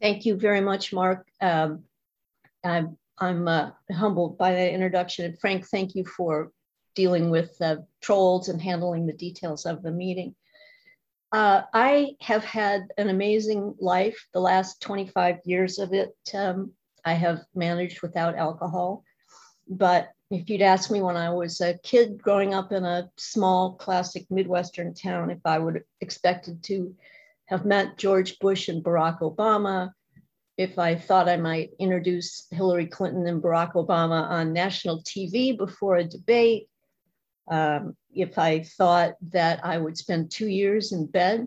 Thank you very much, Mark. Um, I'm, I'm uh, humbled by that introduction. And Frank, thank you for dealing with uh, trolls and handling the details of the meeting. Uh, I have had an amazing life the last 25 years of it. Um, I have managed without alcohol. But if you'd asked me when I was a kid growing up in a small classic Midwestern town, if I would have expected to have met George Bush and Barack Obama, if I thought I might introduce Hillary Clinton and Barack Obama on national TV before a debate, um, if I thought that I would spend two years in bed,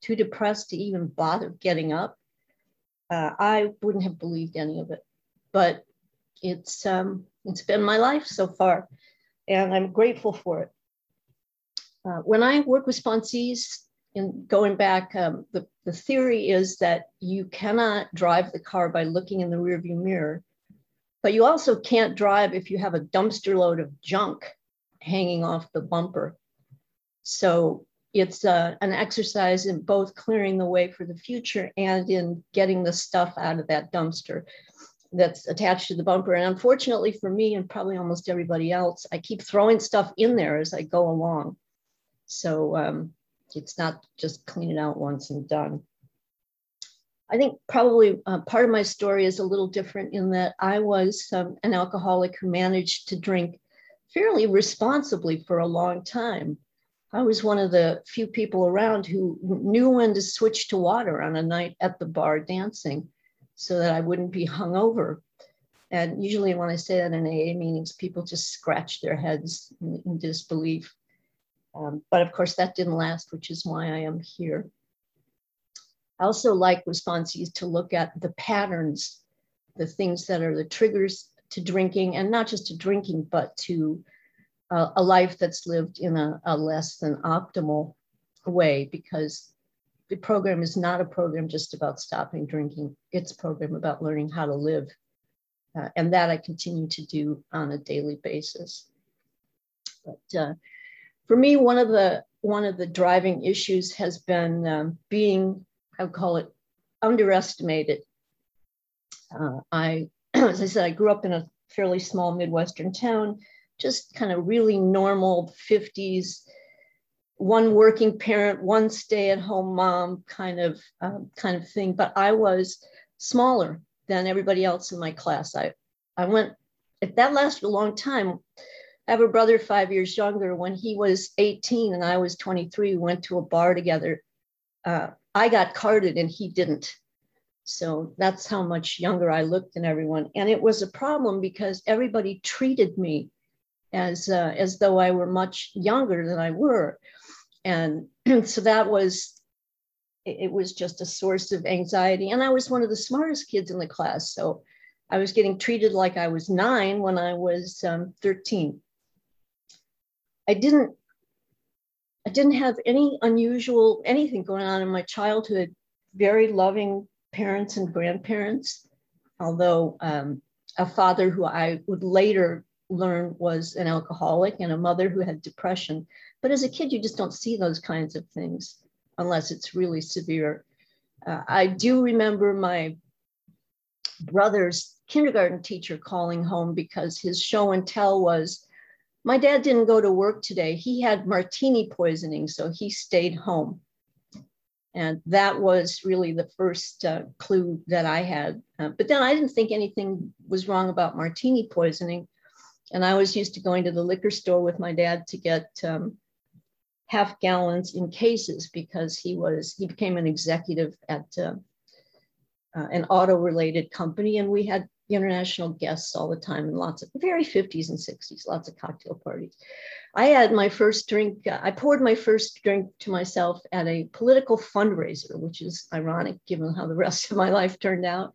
too depressed to even bother getting up, uh, I wouldn't have believed any of it. But it's um, it's been my life so far, and I'm grateful for it. Uh, when I work with sponsees, in going back, um, the, the theory is that you cannot drive the car by looking in the rearview mirror, but you also can't drive if you have a dumpster load of junk hanging off the bumper. So it's uh, an exercise in both clearing the way for the future and in getting the stuff out of that dumpster that's attached to the bumper. And unfortunately for me and probably almost everybody else, I keep throwing stuff in there as I go along. So um, it's not just clean it out once and done. I think probably uh, part of my story is a little different in that I was um, an alcoholic who managed to drink fairly responsibly for a long time. I was one of the few people around who knew when to switch to water on a night at the bar dancing so that I wouldn't be hungover. And usually, when I say that in AA meetings, people just scratch their heads in, in disbelief. Um, but of course, that didn't last, which is why I am here. I also like responsees to look at the patterns, the things that are the triggers to drinking, and not just to drinking, but to uh, a life that's lived in a, a less than optimal way, because the program is not a program just about stopping drinking. It's a program about learning how to live. Uh, and that I continue to do on a daily basis. But uh, for me, one of the one of the driving issues has been um, being, I would call it, underestimated. Uh, I, as I said, I grew up in a fairly small Midwestern town, just kind of really normal 50s, one working parent, one stay-at-home mom kind of um, kind of thing. But I was smaller than everybody else in my class. I I went. If that lasted a long time, I have a brother five years younger. When he was 18 and I was 23, we went to a bar together. Uh, I got carded and he didn't. So that's how much younger I looked than everyone. And it was a problem because everybody treated me as, uh, as though I were much younger than I were. And so that was, it was just a source of anxiety. And I was one of the smartest kids in the class. So I was getting treated like I was nine when I was um, 13. I didn't I didn't have any unusual anything going on in my childhood. Very loving parents and grandparents, although um, a father who I would later learn was an alcoholic and a mother who had depression. But as a kid, you just don't see those kinds of things unless it's really severe. Uh, I do remember my brother's kindergarten teacher calling home because his show and tell was my dad didn't go to work today. He had martini poisoning, so he stayed home. And that was really the first uh, clue that I had. Uh, but then I didn't think anything was wrong about martini poisoning. And I was used to going to the liquor store with my dad to get um, half gallons in cases because he was he became an executive at uh, uh an auto related company and we had international guests all the time and lots of very 50s and 60s, lots of cocktail parties. I had my first drink, uh, I poured my first drink to myself at a political fundraiser, which is ironic given how the rest of my life turned out,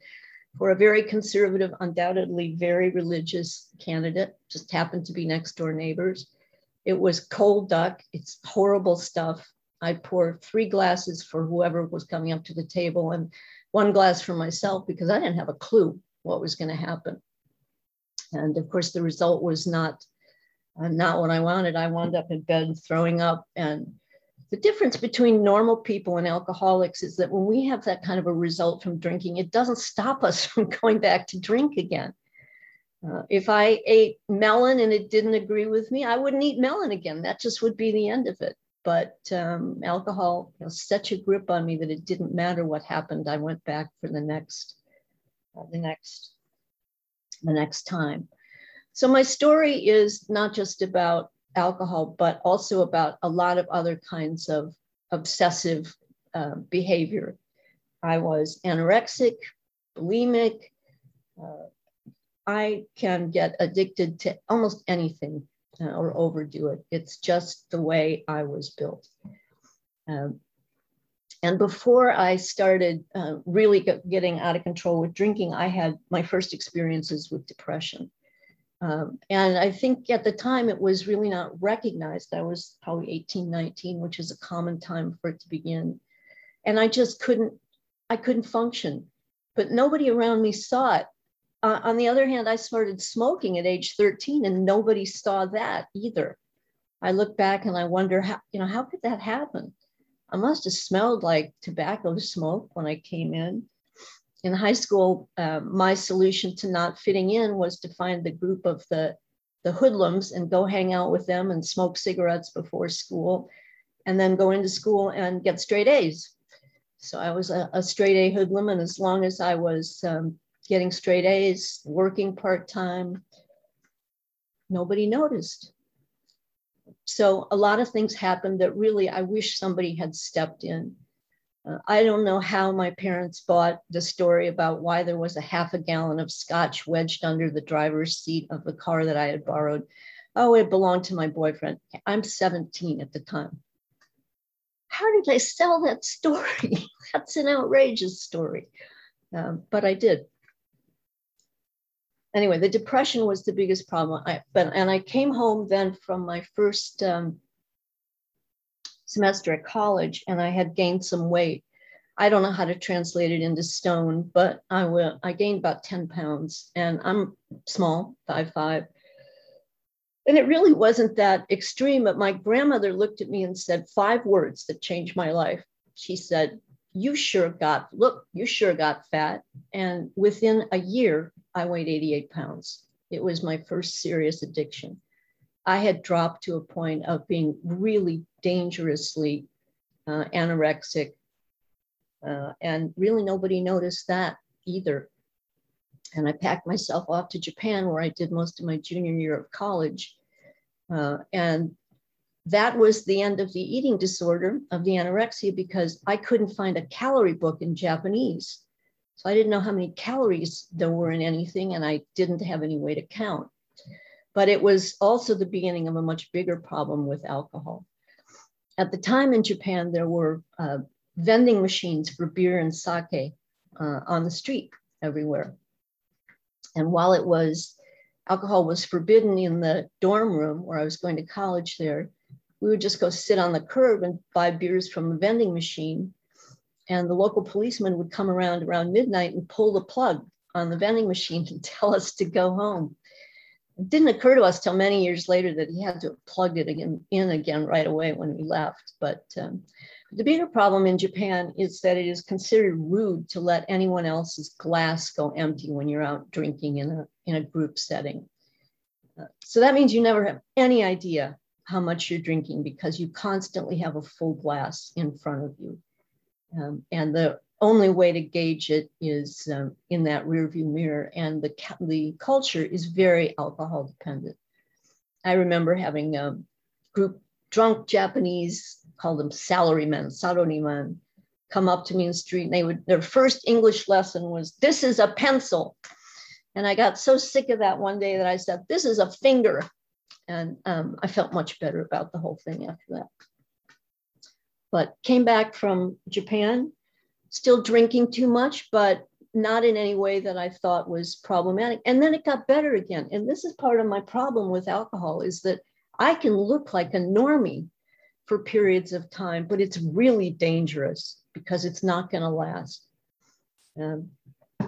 for a very conservative, undoubtedly very religious candidate, just happened to be next door neighbors. It was cold duck, it's horrible stuff. I poured three glasses for whoever was coming up to the table and one glass for myself because I didn't have a clue what was going to happen. And of course, the result was not uh, not what I wanted. I wound up in bed throwing up and The difference between normal people and alcoholics is that when we have that kind of a result from drinking, it doesn't stop us from going back to drink again. Uh, if I ate melon and it didn't agree with me, I wouldn't eat melon again. That just would be the end of it. But um, alcohol know, such a grip on me that it didn't matter what happened. I went back for the next, the next, the next time. So my story is not just about alcohol, but also about a lot of other kinds of obsessive uh, behavior. I was anorexic, bulimic. Uh, I can get addicted to almost anything uh, or overdo it. It's just the way I was built. Um, and before I started uh, really getting out of control with drinking, I had my first experiences with depression. Um, and I think at the time it was really not recognized. I was probably 18, 19, which is a common time for it to begin. And I just couldn't, I couldn't function. But nobody around me saw it. Uh, on the other hand, I started smoking at age 13 and nobody saw that either. I look back and I wonder how, you know, how could that happen? I must have smelled like tobacco smoke when I came in in high school, uh, my solution to not fitting in was to find the group of the, the hoodlums and go hang out with them and smoke cigarettes before school, and then go into school and get straight A's. So I was a, a straight A hoodlum, and as long as I was um, getting straight A's, working part time, nobody noticed. So a lot of things happened that really I wish somebody had stepped in uh, I don't know how my parents bought the story about why there was a half a gallon of scotch wedged under the driver's seat of the car that I had borrowed. Oh, it belonged to my boyfriend. I'm 17 at the time. How did I sell that story? That's an outrageous story. Um, but I did. Anyway, the depression was the biggest problem. I, but, and I came home then from my first um, semester at college and I had gained some weight. I don't know how to translate it into stone, but I will. I gained about 10 pounds and I'm small, five five. And it really wasn't that extreme, but my grandmother looked at me and said five words that changed my life. She said, You sure got, look, you sure got fat. And within a year, I weighed 88 pounds. It was my first serious addiction. I had dropped to a point of being really dangerously uh, anorexic. Uh, and really nobody noticed that either. And I packed myself off to Japan where I did most of my junior year of college. Uh, and that was the end of the eating disorder of the anorexia because I couldn't find a calorie book in Japanese. So I didn't know how many calories there were in anything, and I didn't have any way to count. But it was also the beginning of a much bigger problem with alcohol. At the time in Japan, there were uh, vending machines for beer and sake uh, on the street everywhere. And while it was, alcohol was forbidden in the dorm room where I was going to college there, we would just go sit on the curb and buy beers from the vending machine. And the local policeman would come around around midnight and pull the plug on the vending machine and tell us to go home it didn't occur to us till many years later that he had to plugged it again, in again right away when we left. But um, the bigger problem in Japan is that it is considered rude to let anyone else's glass go empty when you're out drinking in a, in a group setting. Uh, so that means you never have any idea how much you're drinking because you constantly have a full glass in front of you. Um, and the only way to gauge it is um, in that rearview mirror. And the, the culture is very alcohol dependent. I remember having a group drunk Japanese, called them salarymen, sarariman, come up to me in the street and they would, their first English lesson was, this is a pencil. And I got so sick of that one day that I said, this is a finger. And um, I felt much better about the whole thing after that. But came back from Japan still drinking too much, but not in any way that I thought was problematic. And then it got better again. And this is part of my problem with alcohol is that I can look like a normie for periods of time, but it's really dangerous because it's not going to last. Um,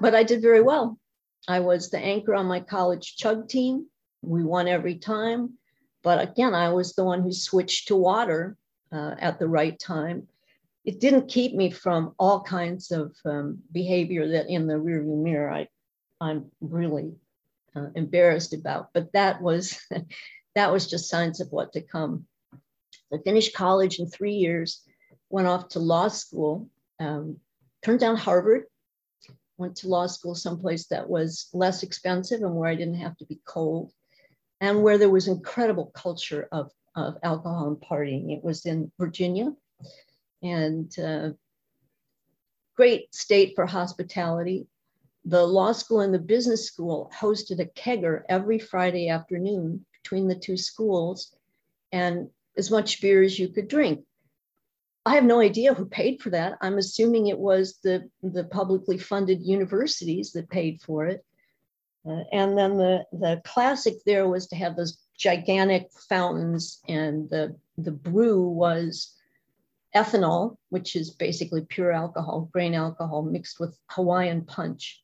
but I did very well. I was the anchor on my college chug team. We won every time. But again, I was the one who switched to water uh, at the right time. It didn't keep me from all kinds of um, behavior that in the rearview mirror I, I'm really uh, embarrassed about. But that was that was just signs of what to come. I finished college in three years, went off to law school, um, turned down Harvard, went to law school someplace that was less expensive and where I didn't have to be cold, and where there was incredible culture of, of alcohol and partying. It was in Virginia, and uh, great state for hospitality. The law school and the business school hosted a kegger every Friday afternoon between the two schools, and as much beer as you could drink. I have no idea who paid for that. I'm assuming it was the, the publicly funded universities that paid for it. Uh, and then the, the classic there was to have those gigantic fountains, and the, the brew was ethanol, which is basically pure alcohol, grain alcohol mixed with Hawaiian punch.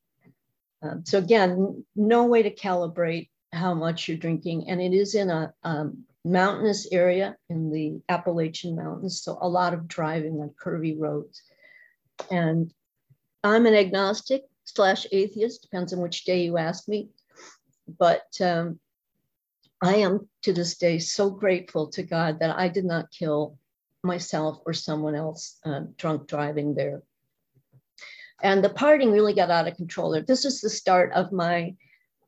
Um, so again, no way to calibrate how much you're drinking, and it is in a um, mountainous area in the Appalachian Mountains, so a lot of driving on curvy roads. And I'm an agnostic slash atheist, depends on which day you ask me. But um, I am to this day so grateful to God that I did not kill myself or someone else uh, drunk driving there. And the partying really got out of control. This is the start of my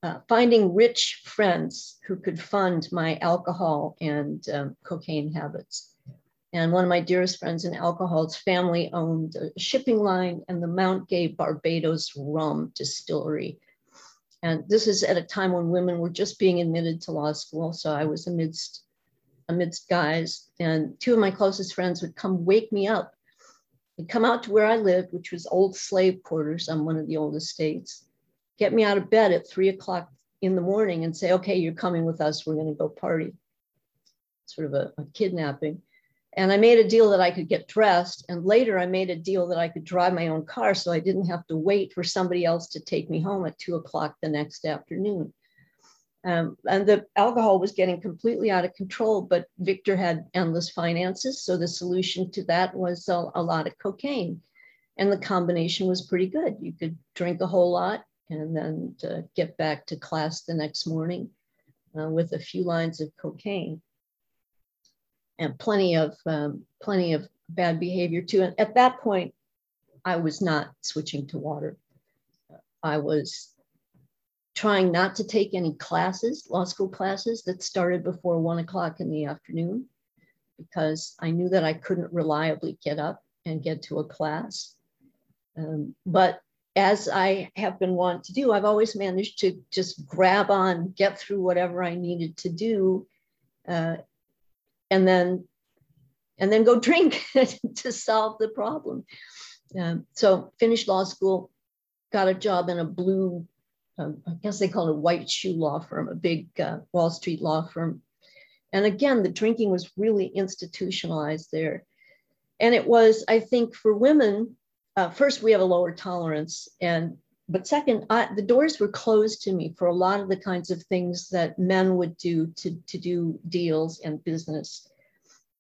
uh, finding rich friends who could fund my alcohol and um, cocaine habits. And one of my dearest friends in alcohol's family owned a shipping line and the Mount Gay Barbados rum distillery. And this is at a time when women were just being admitted to law school. So I was amidst amidst guys. And two of my closest friends would come wake me up. They'd come out to where I lived, which was old slave quarters on one of the old estates get me out of bed at three o'clock in the morning and say, okay, you're coming with us. We're going to go party. Sort of a, a, kidnapping. And I made a deal that I could get dressed. And later I made a deal that I could drive my own car so I didn't have to wait for somebody else to take me home at two o'clock the next afternoon. Um, and the alcohol was getting completely out of control, but Victor had endless finances. So the solution to that was a, a lot of cocaine. And the combination was pretty good. You could drink a whole lot and then to get back to class the next morning uh, with a few lines of cocaine and plenty of um, plenty of bad behavior too. And at that point, I was not switching to water. I was trying not to take any classes, law school classes that started before one o'clock in the afternoon, because I knew that I couldn't reliably get up and get to a class. Um, but as I have been wont to do, I've always managed to just grab on, get through whatever I needed to do, uh, and then and then go drink to solve the problem. Um, so finished law school, got a job in a blue, um, I guess they call it white shoe law firm, a big uh, Wall Street law firm. And again, the drinking was really institutionalized there. And it was, I think, for women, uh, first we have a lower tolerance and but second I, the doors were closed to me for a lot of the kinds of things that men would do to, to do deals and business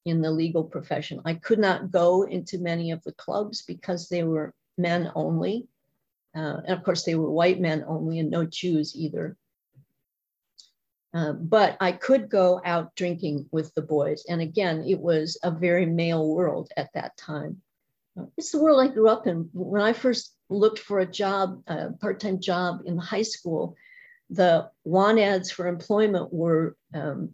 in the legal profession i could not go into many of the clubs because they were men only uh, and of course they were white men only and no jews either uh, but I could go out drinking with the boys. And again, it was a very male world at that time it's the world I grew up in. When I first looked for a job, a part-time job in high school, the want ads for employment were um,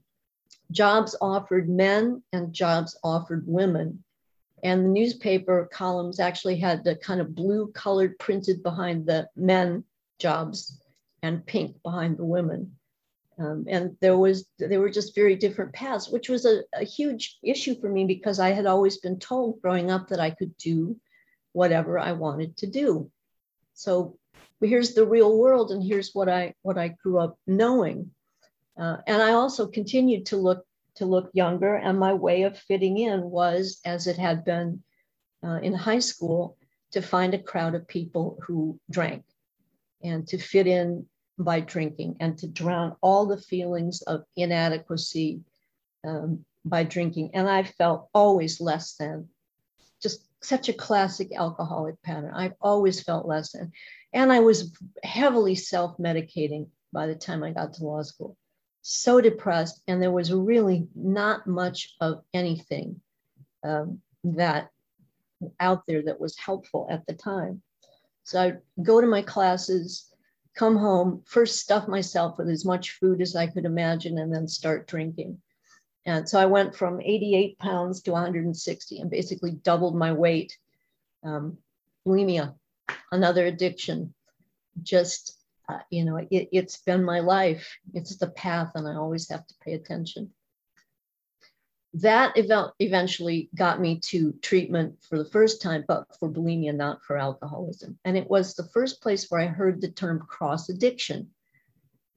jobs offered men and jobs offered women. And the newspaper columns actually had the kind of blue colored printed behind the men jobs and pink behind the women. Um, and there was they were just very different paths, which was a, a huge issue for me because I had always been told growing up that I could do whatever I wanted to do. So here's the real world, and here's what I what I grew up knowing. Uh, and I also continued to look to look younger, and my way of fitting in was, as it had been uh, in high school, to find a crowd of people who drank, and to fit in by drinking and to drown all the feelings of inadequacy um, by drinking. And I felt always less than, just such a classic alcoholic pattern. I've always felt less than. And I was heavily self medicating by the time I got to law school. So depressed. And there was really not much of anything um, that out there that was helpful at the time. So I'd go to my classes, come home, first stuff myself with as much food as I could imagine, and then start drinking. And so I went from 88 pounds to 160 and basically doubled my weight. Um, bulimia, another addiction. Just, uh, you know, it, it's been my life. It's the path, and I always have to pay attention. That event eventually got me to treatment for the first time, but for bulimia, not for alcoholism. And it was the first place where I heard the term cross addiction.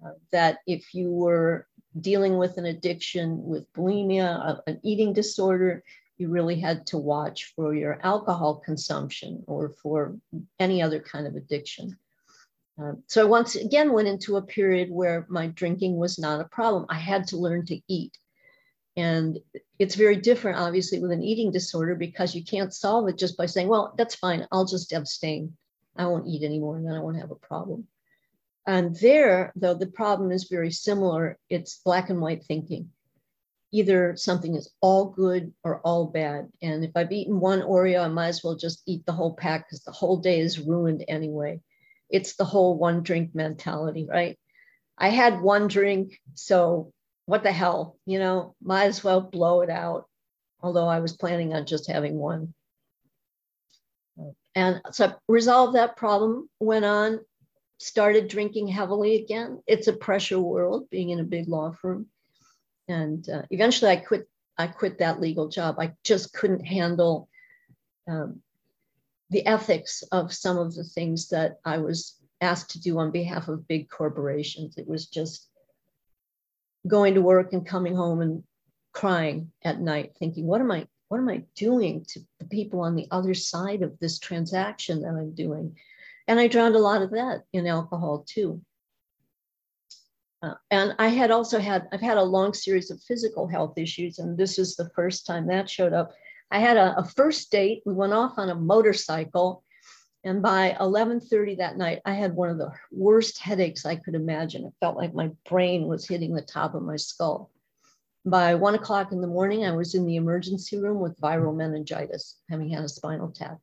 Uh, that if you were dealing with an addiction with bulimia, an eating disorder, you really had to watch for your alcohol consumption or for any other kind of addiction. Um, so I once again went into a period where my drinking was not a problem. I had to learn to eat. And it's very different, obviously, with an eating disorder because you can't solve it just by saying, well, that's fine, I'll just abstain. I won't eat anymore and then I won't have a problem. And there, though, the problem is very similar. It's black and white thinking. Either something is all good or all bad. And if I've eaten one Oreo, I might as well just eat the whole pack because the whole day is ruined anyway. It's the whole one drink mentality, right? I had one drink, so what the hell, you know, might as well blow it out. Although I was planning on just having one. And so I resolved that problem, went on, started drinking heavily again. It's a pressure world being in a big law firm. And uh, eventually I quit, I quit that legal job. I just couldn't handle um, the ethics of some of the things that I was asked to do on behalf of big corporations. It was just going to work and coming home and crying at night, thinking, what am I, what am I doing to the people on the other side of this transaction that I'm doing? And I drowned a lot of that in alcohol too. Uh, and I had also had, I've had a long series of physical health issues, and this is the first time that showed up. I had a, a first date. We went off on a motorcycle and by 11:30 that night, I had one of the worst headaches I could imagine. It felt like my brain was hitting the top of my skull. By one o'clock in the morning, I was in the emergency room with viral meningitis, having had a spinal tap.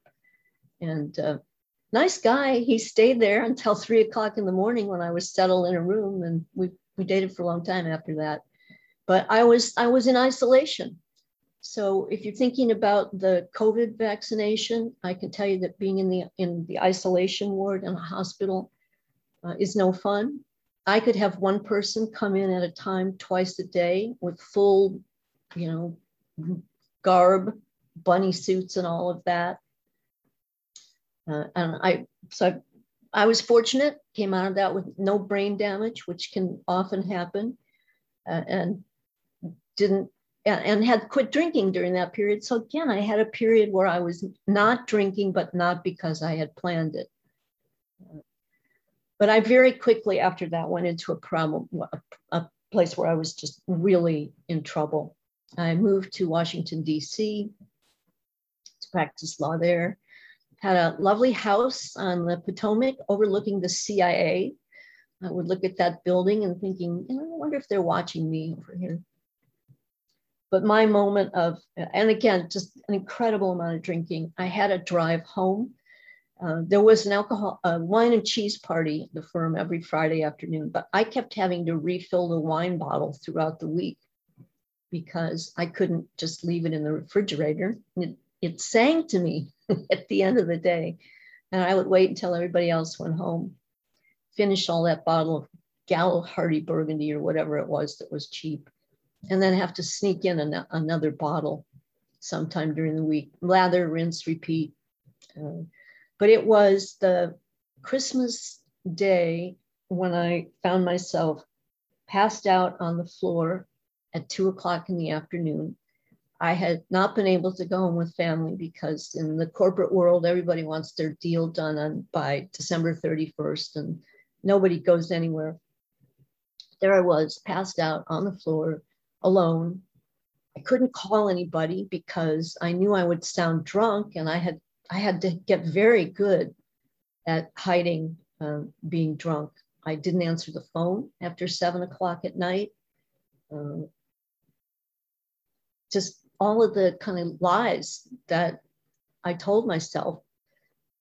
And uh, nice guy, he stayed there until three o'clock in the morning when I was settled in a room, and we we dated for a long time after that. But I was I was in isolation. So if you're thinking about the COVID vaccination, I can tell you that being in the in the isolation ward in a hospital uh, is no fun. I could have one person come in at a time twice a day with full, you know, garb, bunny suits, and all of that. Uh, and I so I, I was fortunate, came out of that with no brain damage, which can often happen, uh, and didn't and had quit drinking during that period. So again, I had a period where I was not drinking, but not because I had planned it. But I very quickly after that went into a problem, a place where I was just really in trouble. I moved to Washington, D.C. to practice law there. Had a lovely house on the Potomac overlooking the CIA. I would look at that building and thinking, you know, I wonder if they're watching me over here but my moment of, and again, just an incredible amount of drinking. I had a drive home. Uh, there was an alcohol, wine and cheese party at the firm every Friday afternoon, but I kept having to refill the wine bottle throughout the week because I couldn't just leave it in the refrigerator. It, it sang to me at the end of the day. And I would wait until everybody else went home, finish all that bottle of Gallo Hearty Burgundy or whatever it was that was cheap and then have to sneak in an, another bottle sometime during the week. Lather, rinse, repeat. Uh, but it was the Christmas day when I found myself passed out on the floor at two o'clock in the afternoon. I had not been able to go home with family because in the corporate world, everybody wants their deal done on by December 31st and nobody goes anywhere. There I was, passed out on the floor, alone, I couldn't call anybody because I knew I would sound drunk, and I had I had to get very good at hiding um, being drunk. I didn't answer the phone after seven o'clock at night. Um, just all of the kind of lies that I told myself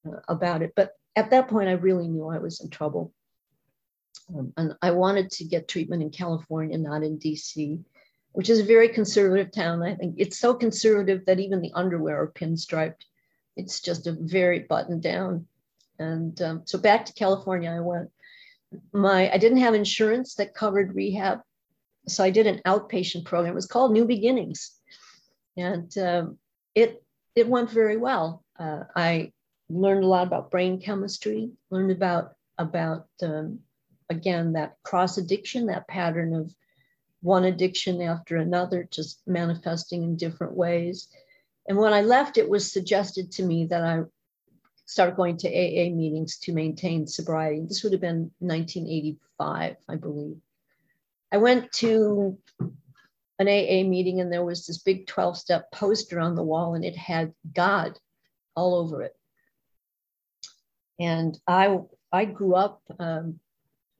uh, about it. But at that point, I really knew I was in trouble. Um, and I wanted to get treatment in California, not in DC, which is a very conservative town. I think it's so conservative that even the underwear are pinstriped. It's just a very buttoned down. And um, so back to California, I went. My I didn't have insurance that covered rehab, so I did an outpatient program. It was called New Beginnings, and um, it it went very well. Uh, I learned a lot about brain chemistry, learned about about um, again that cross addiction, that pattern of one addiction after another, just manifesting in different ways. And when I left, it was suggested to me that I start going to AA meetings to maintain sobriety. This would have been 1985, I believe. I went to an AA meeting and there was this big 12 step poster on the wall and it had God all over it. And I, I grew up um,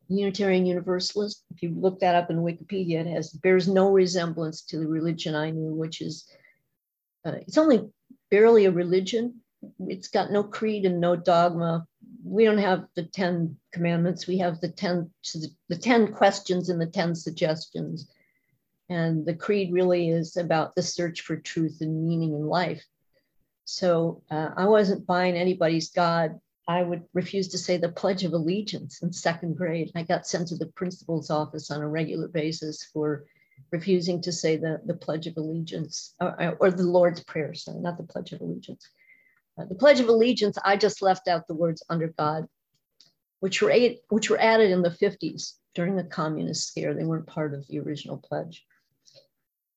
Unitarian Universalist. If you look that up in Wikipedia, it has bears no resemblance to the religion I knew, which is uh, it's only barely a religion. It's got no creed and no dogma. We don't have the ten commandments. We have the ten the ten questions and the ten suggestions. And the creed really is about the search for truth and meaning in life. So uh, I wasn't buying anybody's God I would refuse to say the Pledge of Allegiance in second grade. I got sent to the principal's office on a regular basis for refusing to say the, the Pledge of Allegiance or, or the Lord's Prayer, sorry, not the Pledge of Allegiance. Uh, the Pledge of Allegiance, I just left out the words under God, which were, eight, which were added in the 50s during the communist scare. They weren't part of the original pledge.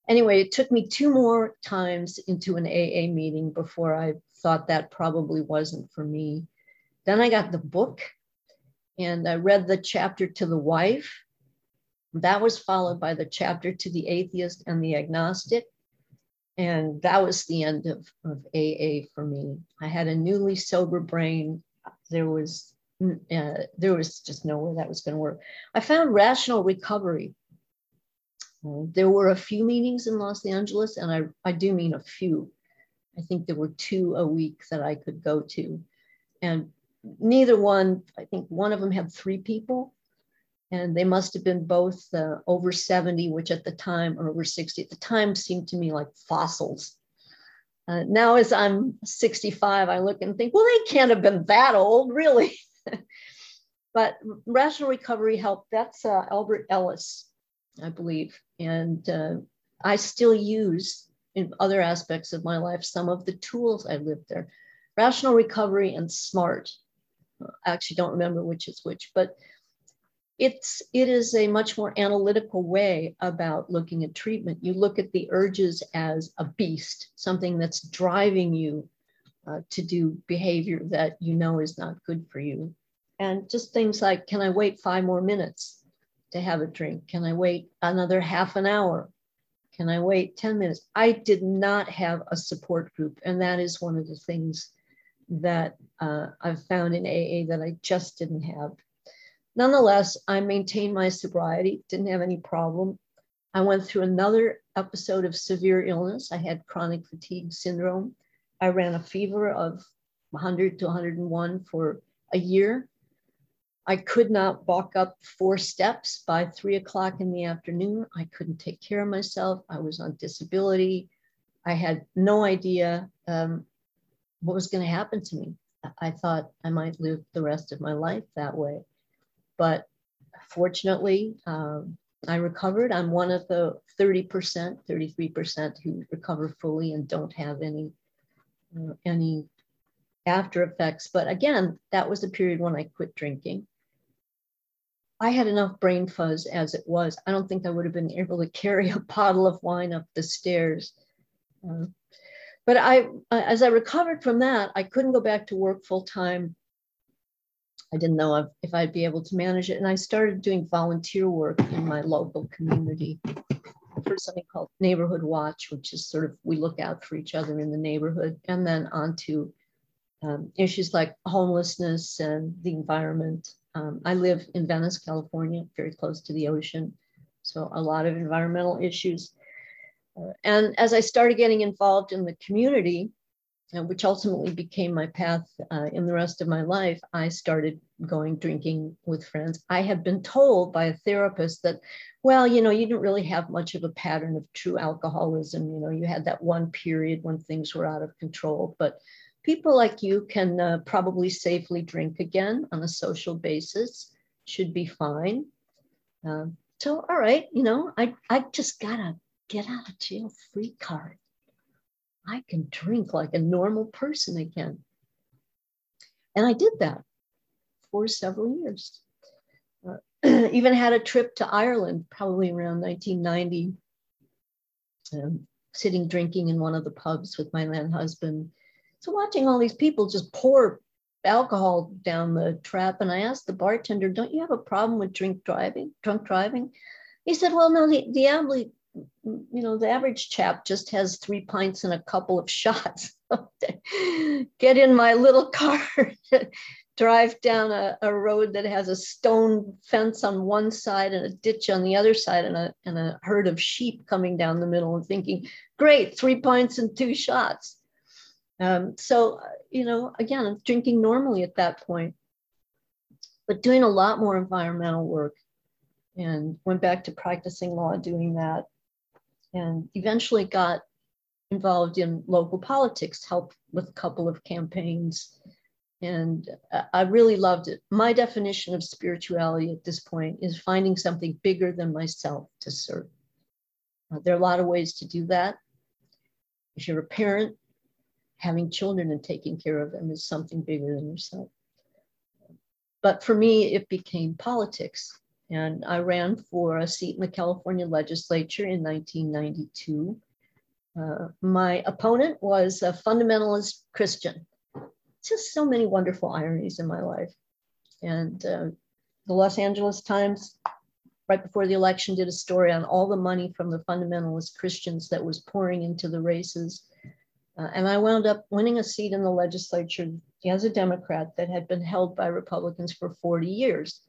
Anyway, it took me two more times into an AA meeting before I thought that probably wasn't for me. Then I got the book and I read the chapter to the wife. That was followed by the chapter to the atheist and the agnostic. And that was the end of, of AA for me. I had a newly sober brain. There was uh, there was just no way that was going to work. I found rational recovery. There were a few meetings in Los Angeles, and I, I do mean a few. I think there were two a week that I could go to. And neither one, I think one of them had three people, and they must have been both uh, over 70, which at the time, or over 60, at the time seemed to me like fossils. Uh, now, as I'm 65, I look and think, well, they can't have been that old, really. but rational recovery helped. That's uh, Albert Ellis, I believe. And uh, I still use in other aspects of my life some of the tools I lived there. Rational recovery and SMART I actually don't remember which is which, but it's it is a much more analytical way about looking at treatment. You look at the urges as a beast, something that's driving you uh, to do behavior that you know is not good for you, and just things like, can I wait five more minutes to have a drink? Can I wait another half an hour? Can I wait 10 minutes? I did not have a support group, and that is one of the things that uh, I've found in AA that I just didn't have. Nonetheless, I maintained my sobriety, didn't have any problem. I went through another episode of severe illness. I had chronic fatigue syndrome. I ran a fever of 100 to 101 for a year. I could not walk up four steps by three o'clock in the afternoon. I couldn't take care of myself. I was on disability. I had no idea um, what was going to happen to me. I thought I might live the rest of my life that way. But fortunately, um, I recovered. I'm one of the 30%, 33% who recover fully and don't have any, uh, any after effects. But again, that was the period when I quit drinking. I had enough brain fuzz as it was. I don't think I would have been able to carry a bottle of wine up the stairs. Uh, but I, as I recovered from that, I couldn't go back to work full time. I didn't know if I'd be able to manage it. And I started doing volunteer work in my local community. for something called Neighborhood Watch, which is sort of we look out for each other in the neighborhood, and then onto um, issues like homelessness and the environment. Um, I live in Venice, California, very close to the ocean, so a lot of environmental issues. Uh, and as I started getting involved in the community, uh, which ultimately became my path uh, in the rest of my life, I started going drinking with friends. I had been told by a therapist that, well, you know, you didn't really have much of a pattern of true alcoholism. You know, you had that one period when things were out of control, but people like you can uh, probably safely drink again on a social basis, should be fine. Um, so, all right, you know, I, I just got a get out of jail free card. I can drink like a normal person again. And I did that for several years. Uh, even had a trip to Ireland, probably around 1990, um, sitting drinking in one of the pubs with my then husband. So watching all these people just pour alcohol down the trap, and I asked the bartender, "Don't you have a problem with drink driving, drunk driving?" He said, "Well, no, the the average, you know, the average chap just has three pints and a couple of shots. Get in my little car, drive down a, a road that has a stone fence on one side and a ditch on the other side and a, and a herd of sheep coming down the middle and thinking, great, three pints and two shots. Um, so, you know, again, drinking normally at that point, but doing a lot more environmental work and went back to practicing law doing that and eventually got involved in local politics, helped with a couple of campaigns. And I really loved it. My definition of spirituality at this point is finding something bigger than myself to serve. Uh, there are a lot of ways to do that. If you're a parent, having children and taking care of them is something bigger than yourself. But for me, it became politics. And I ran for a seat in the California legislature in 1992. Uh, my opponent was a fundamentalist Christian. Just so many wonderful ironies in my life. And uh, the Los Angeles Times, right before the election, did a story on all the money from the fundamentalist Christians that was pouring into the races. Uh, and I wound up winning a seat in the legislature as a Democrat that had been held by Republicans for 40 years.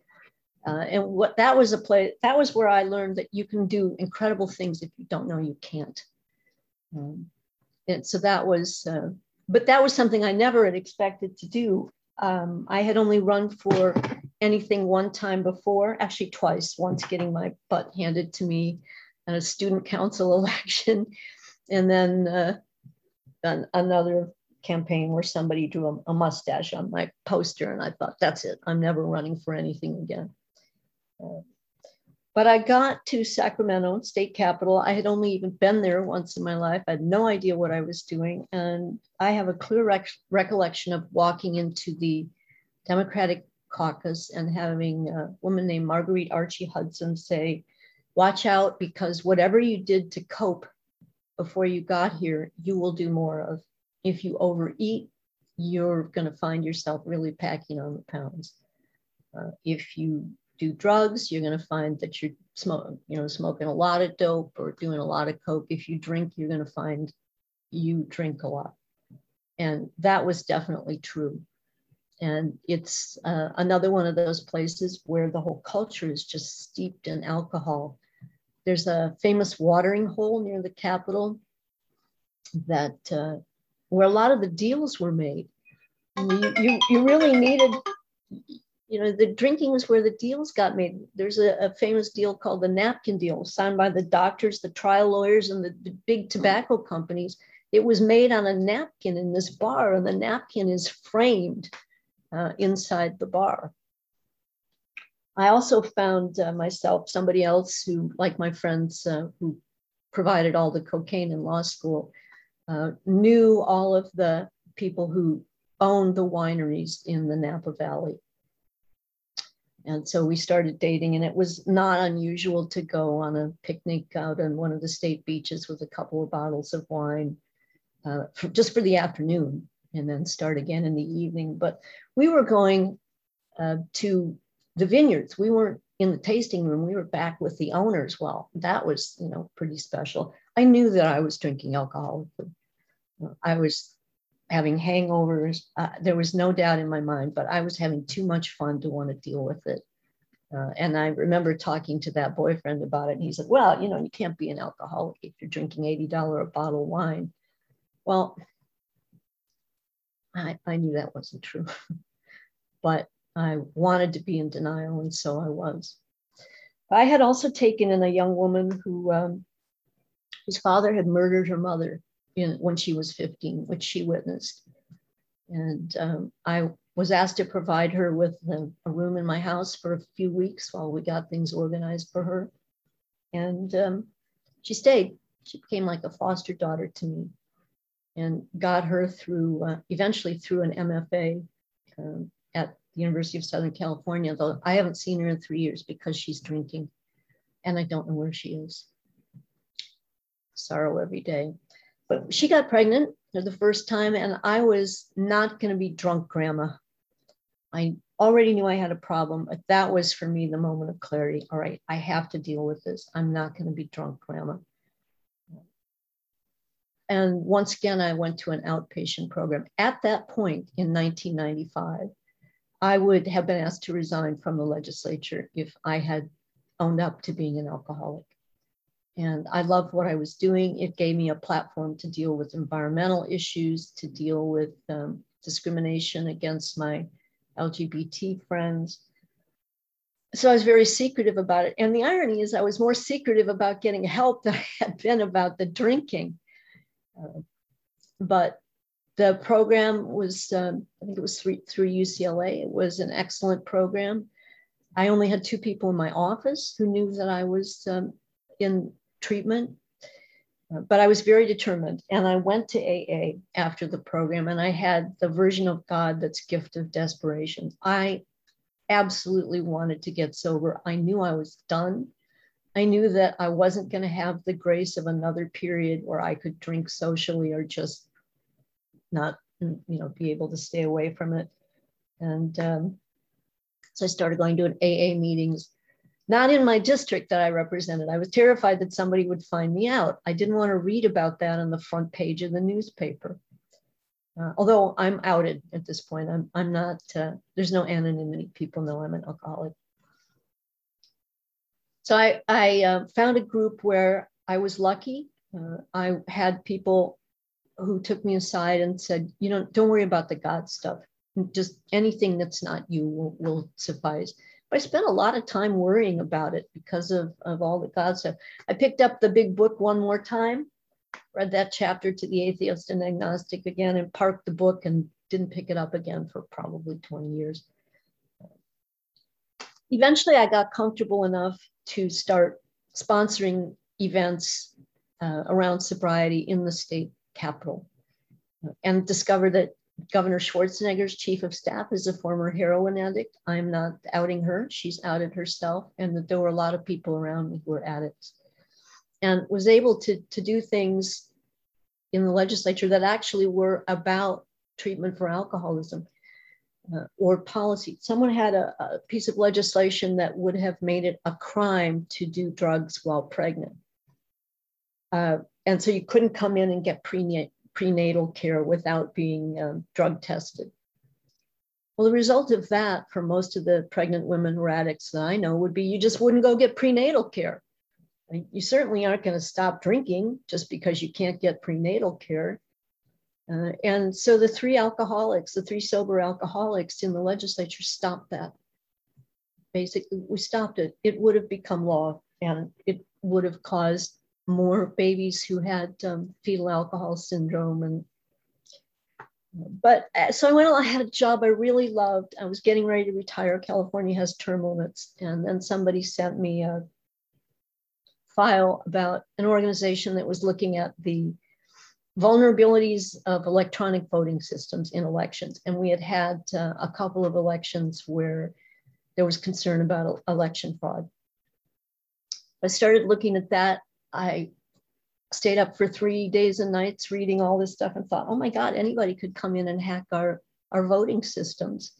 Uh, and what that was a place that was where I learned that you can do incredible things if you don't know you can't. Um, and so that was, uh, but that was something I never had expected to do. Um, I had only run for anything one time before, actually twice. Once getting my butt handed to me at a student council election, and then uh, an, another campaign where somebody drew a, a mustache on my poster, and I thought, that's it. I'm never running for anything again. Uh, but I got to Sacramento, state capital. I had only even been there once in my life. I had no idea what I was doing. And I have a clear rec- recollection of walking into the Democratic caucus and having a woman named Marguerite Archie Hudson say, Watch out because whatever you did to cope before you got here, you will do more of. If you overeat, you're going to find yourself really packing on the pounds. Uh, if you do drugs, you're going to find that you're smoking, you know, smoking a lot of dope or doing a lot of coke. If you drink, you're going to find you drink a lot. And that was definitely true. And it's uh, another one of those places where the whole culture is just steeped in alcohol. There's a famous watering hole near the Capitol that uh, where a lot of the deals were made. You, you, you really needed you know, the drinking was where the deals got made. There's a, a, famous deal called the napkin deal, signed by the doctors, the trial lawyers, and the, the big tobacco companies. It was made on a napkin in this bar, and the napkin is framed uh, inside the bar. I also found uh, myself somebody else who, like my friends uh, who provided all the cocaine in law school, uh, knew all of the people who owned the wineries in the Napa Valley and so we started dating, and it was not unusual to go on a picnic out on one of the state beaches with a couple of bottles of wine uh, for, just for the afternoon and then start again in the evening. But we were going uh, to the vineyards. We weren't in the tasting room, we were back with the owners. Well, that was, you know, pretty special. I knew that I was drinking alcohol. I was having hangovers. Uh, there was no doubt in my mind, but I was having too much fun to want to deal with it. Uh, and I remember talking to that boyfriend about it. And he said, Well, you know, you can't be an alcoholic if you're drinking $80 a bottle of wine. Well, I, I knew that wasn't true. but I wanted to be in denial, and so I was. I had also taken in a young woman who um, his father had murdered her mother in, when she was 15, which she witnessed. And um, I was asked to provide her with a, a, room in my house for a few weeks while we got things organized for her. And um, she stayed. She became like a foster daughter to me and got her through, uh, eventually through an MFA um, at the University of Southern California, though I haven't seen her in three years because she's drinking and I don't know where she is. Sorrow every day. But she got pregnant for the first time, and I was not going to be drunk grandma. I already knew I had a problem, but that was for me the moment of clarity. All right, I have to deal with this. I'm not going to be drunk grandma. And once again, I went to an outpatient program. At that point in 1995, I would have been asked to resign from the legislature if I had owned up to being an alcoholic. And I loved what I was doing. It gave me a platform to deal with environmental issues, to deal with um, discrimination against my LGBT friends. So I was very secretive about it. And the irony is, I was more secretive about getting help than I had been about the drinking. Uh, but the program was, um, I think it was through, through UCLA. It was an excellent program. I only had two people in my office who knew that I was um, in treatment, uh, but I was very determined. And I went to AA after the program and I had the version of God that's gift of desperation. I absolutely wanted to get sober. I knew I was done. I knew that I wasn't going to have the grace of another period where I could drink socially or just not, you know, be able to stay away from it. And um, so I started going to an AA meetings, not in my district that I represented. I was terrified that somebody would find me out. I didn't want to read about that on the front page of the newspaper. Uh, although I'm outed at this point, I'm, I'm not, uh, there's no anonymity. People know I'm an alcoholic. So I, I uh, found a group where I was lucky. Uh, I had people who took me aside and said, you know, don't worry about the God stuff. Just anything that's not you will, will suffice. But I spent a lot of time worrying about it because of, of all the God stuff. I picked up the big book one more time, read that chapter to the atheist and agnostic again, and parked the book and didn't pick it up again for probably 20 years. Eventually, I got comfortable enough to start sponsoring events uh, around sobriety in the state capital and discovered that Governor Schwarzenegger's chief of staff is a former heroin addict. I'm not outing her, she's outed herself, and that there were a lot of people around me who were addicts. And was able to, to do things in the legislature that actually were about treatment for alcoholism uh, or policy. Someone had a, a, piece of legislation that would have made it a crime to do drugs while pregnant. Uh, and so you couldn't come in and get prenatal, care without being um, drug tested. Well, the result of that for most of the pregnant women who addicts that I know would be you just wouldn't go get prenatal care. You certainly aren't going to stop drinking just because you can't get prenatal care. Uh, and so the three alcoholics, the three sober alcoholics in the legislature stopped that. Basically, we stopped it. It would have become law and it would have caused more babies who had um, fetal alcohol syndrome and but uh, so I went I had a job I really loved. I was getting ready to retire. California has term limits. And then somebody sent me a file about an organization that was looking at the vulnerabilities of electronic voting systems in elections. And we had had uh, a couple of elections where there was concern about election fraud. I started looking at that. I stayed up for three days and nights reading all this stuff and thought, oh my God, anybody could come in and hack our, our voting systems.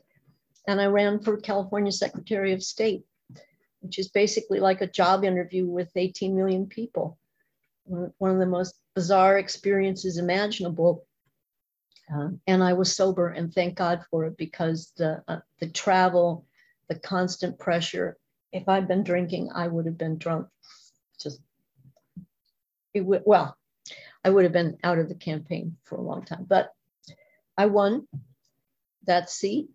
And I ran for California Secretary of State. which is basically like a job interview with 18 million people. One of the most bizarre experiences imaginable. Uh, and I was sober, and thank God for it because the uh, the travel, the constant pressure. If I'd been drinking, I would have been drunk. Just well, I would have been out of the campaign for a long time. But I won that seat.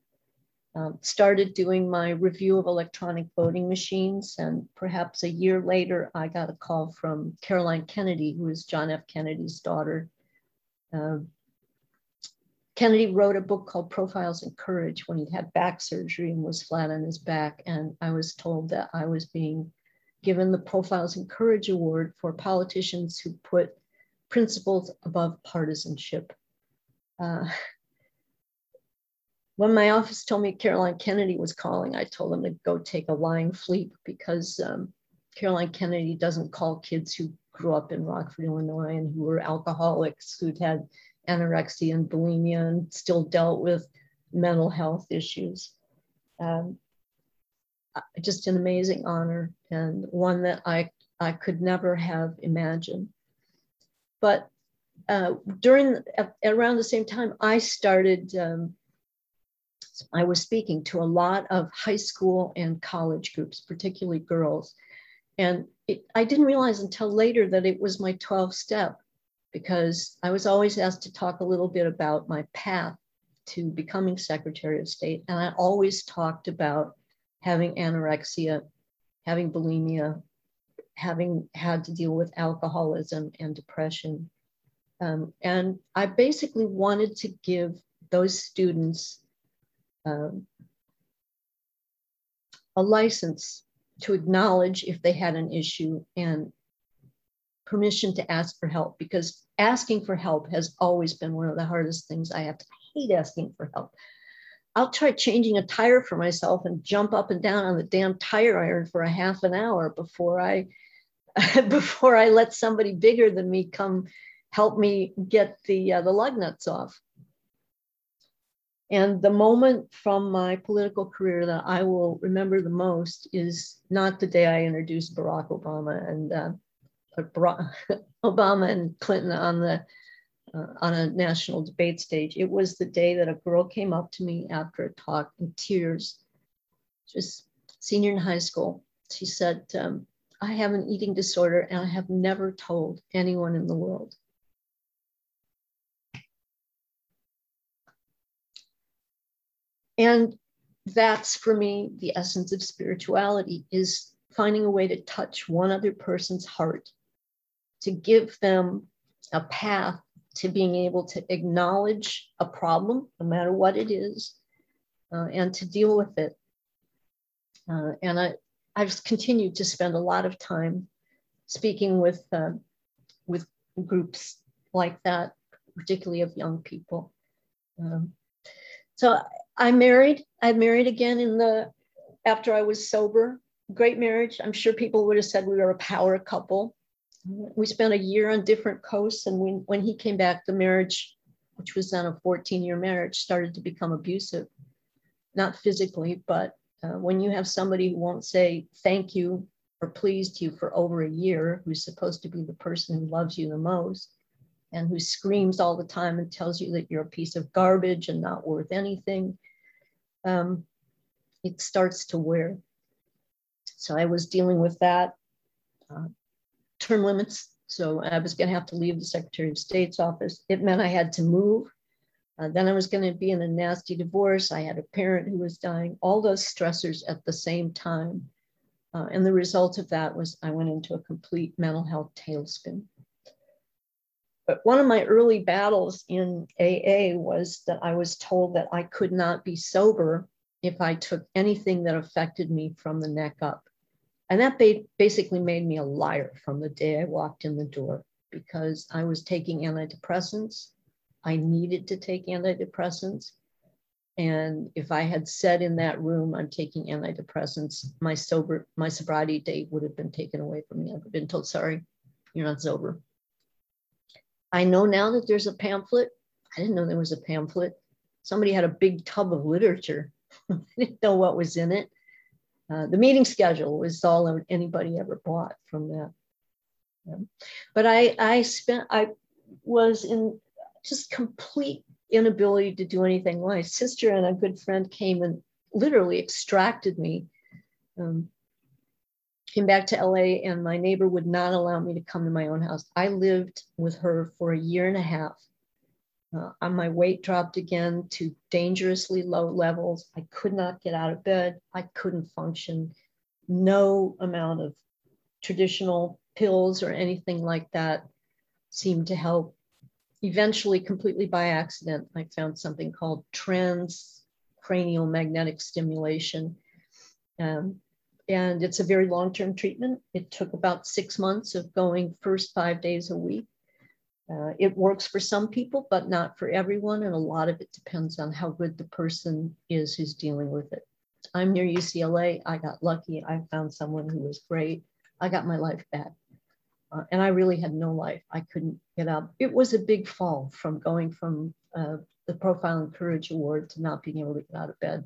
Um, started doing my review of electronic voting machines, and perhaps a year later, I got a call from Caroline Kennedy, who is John F. Kennedy's daughter. Uh, Kennedy wrote a book called Profiles in Courage when he had back surgery and was flat on his back. And I was told that I was being given the Profiles in Courage Award for politicians who put principles above partisanship. Uh, when my office told me Caroline Kennedy was calling, I told them to go take a lying fleet because um, Caroline Kennedy doesn't call kids who grew up in Rockford, Illinois, and who were alcoholics, who'd had anorexia and bulimia and still dealt with mental health issues. Um, just an amazing honor and one that I, I could never have imagined. But uh, during around the same time, I started. Um, I was speaking to a lot of high school and college groups, particularly girls, and it, I didn't realize until later that it was my 12 step because I was always asked to talk a little bit about my path to becoming Secretary of State. And I always talked about having anorexia, having bulimia, having had to deal with alcoholism and depression. Um, and I basically wanted to give those students um, a license to acknowledge if they had an issue and permission to ask for help because asking for help has always been one of the hardest things I have to I hate asking for help. I'll try changing a tire for myself and jump up and down on the damn tire iron for a half an hour before I before I let somebody bigger than me come help me get the uh, the lug nuts off. And the moment from my political career that I will remember the most is not the day I introduced Barack Obama and uh, Obama and Clinton on the uh, on a national debate stage. It was the day that a girl came up to me after a talk in tears, just senior in high school. She said, um, I have an eating disorder and I have never told anyone in the world. And that's for me the essence of spirituality is finding a way to touch one other person's heart to give them a path to being able to acknowledge a problem, no matter what it is, uh, and to deal with it. Uh, and I, I've continued to spend a lot of time speaking with, uh, with groups like that, particularly of young people. Um, so I married. I married again in the after I was sober. Great marriage. I'm sure people would have said we were a power couple we spent a year on different coasts. And when, when he came back, the marriage, which was then a 14 year marriage, started to become abusive. Not physically, but uh, when you have somebody who won't say thank you or please to you for over a year, who's supposed to be the person who loves you the most, and who screams all the time and tells you that you're a piece of garbage and not worth anything, um, it starts to wear. So I was dealing with that. Uh, term limits. So I was going to have to leave the Secretary of State's office. It meant I had to move. Uh, then I was going to be in a nasty divorce. I had a parent who was dying, all those stressors at the same time. Uh, and the result of that was I went into a complete mental health tailspin. But one of my early battles in AA was that I was told that I could not be sober if I took anything that affected me from the neck up. And that basically made me a liar from the day I walked in the door because I was taking antidepressants. I needed to take antidepressants. And if I had said in that room, I'm taking antidepressants, my sober, my sobriety date would have been taken away from me. I've been told, sorry, you're not sober. I know now that there's a pamphlet. I didn't know there was a pamphlet. Somebody had a big tub of literature. I didn't know what was in it. Uh, the meeting schedule was all anybody ever bought from that. But I, I spent, I was in just complete inability to do anything. My sister and a good friend came and literally extracted me. Um, came back to LA, and my neighbor would not allow me to come to my own house. I lived with her for a year and a half. Uh, my weight dropped again to dangerously low levels. I could not get out of bed. I couldn't function. No amount of traditional pills or anything like that seemed to help. Eventually, completely by accident, I found something called transcranial magnetic stimulation. Um, and it's a very long term treatment. It took about six months of going first five days a week. Uh, it works for some people, but not for everyone. And a lot of it depends on how good the person is who's dealing with it. I'm near UCLA. I got lucky. I found someone who was great. I got my life back. Uh, and I really had no life. I couldn't get up. It was a big fall from going from uh, the Profile and Courage Award to not being able to get out of bed.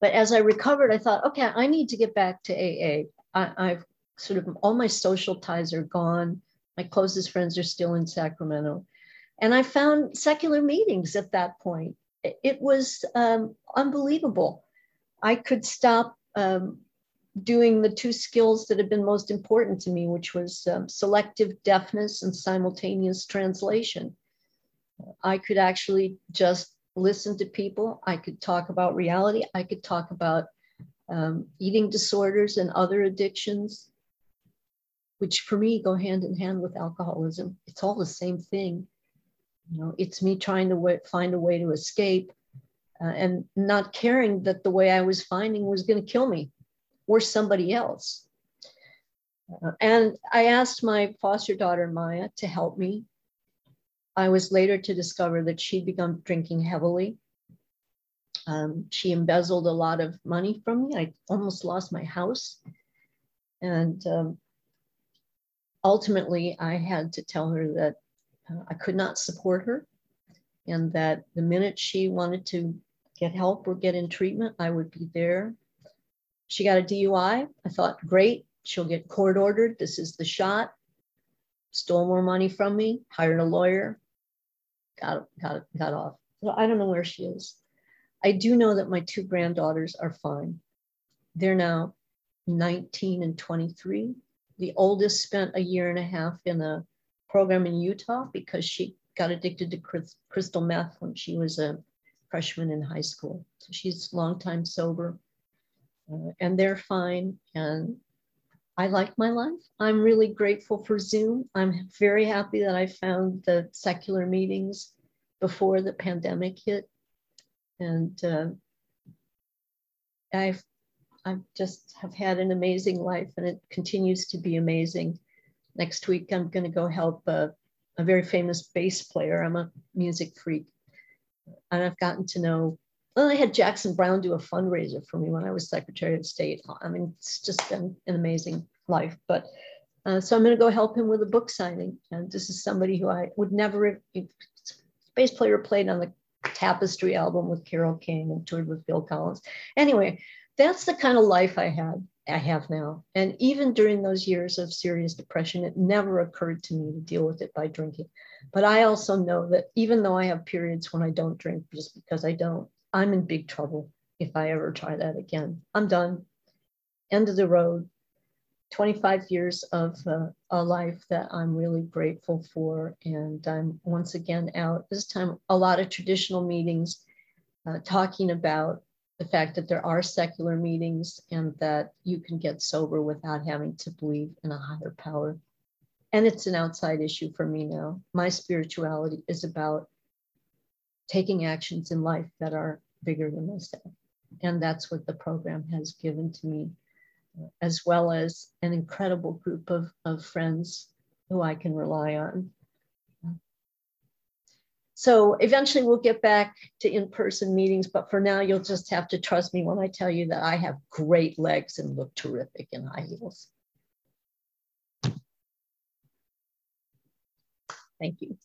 But as I recovered, I thought, okay, I need to get back to AA. I, have sort of all my social ties are gone. My closest friends are still in Sacramento. And I found secular meetings at that point. It was um, unbelievable. I could stop um, doing the two skills that had been most important to me, which was um, selective deafness and simultaneous translation. I could actually just listen to people. I could talk about reality. I could talk about um, eating disorders and other addictions which for me go hand in hand with alcoholism. It's all the same thing. You know, it's me trying to w- find a way to escape uh, and not caring that the way I was finding was going to kill me or somebody else. Uh, and I asked my foster daughter, Maya, to help me. I was later to discover that she'd begun drinking heavily. Um, she embezzled a lot of money from me. I almost lost my house. And um, ultimately, I had to tell her that uh, I could not support her and that the minute she wanted to get help or get in treatment, I would be there. She got a DUI. I thought, great, she'll get court ordered. This is the shot. Stole more money from me, hired a lawyer, got, got, got off. So I don't know where she is. I do know that my two granddaughters are fine. They're now 19 and 23 the oldest spent a year and a half in a program in Utah because she got addicted to crystal meth when she was a freshman in high school. So she's long time sober uh, and they're fine. And I like my life. I'm really grateful for Zoom. I'm very happy that I found the secular meetings before the pandemic hit. And uh, I've I just have had an amazing life and it continues to be amazing. Next week, I'm going to go help a, a very famous bass player. I'm a music freak. And I've gotten to know, well, I had Jackson Browne do a fundraiser for me when I was Secretary of State. I mean, it's just been an amazing life. But uh, so I'm going to go help him with a book signing. And this is somebody who I would never, have bass player played on the Tapestry album with Carole King and toured with Phil Collins. Anyway, that's the kind of life I had, I have now. And even during those years of serious depression, it never occurred to me to deal with it by drinking. But I also know that even though I have periods when I don't drink just because I don't, I'm in big trouble if I ever try that again. I'm done. End of the road. 25 years of uh, a life that I'm really grateful for. And I'm once again out, this time, a lot of traditional meetings uh, talking about the fact that there are secular meetings and that you can get sober without having to believe in a higher power. And it's an outside issue for me now. My spirituality is about taking actions in life that are bigger than myself. And that's what the program has given to me, as well as an incredible group of, of friends who I can rely on so eventually we'll get back to in-person meetings, but for now you'll just have to trust me when I tell you that I have great legs and look terrific in high heels. Thank you.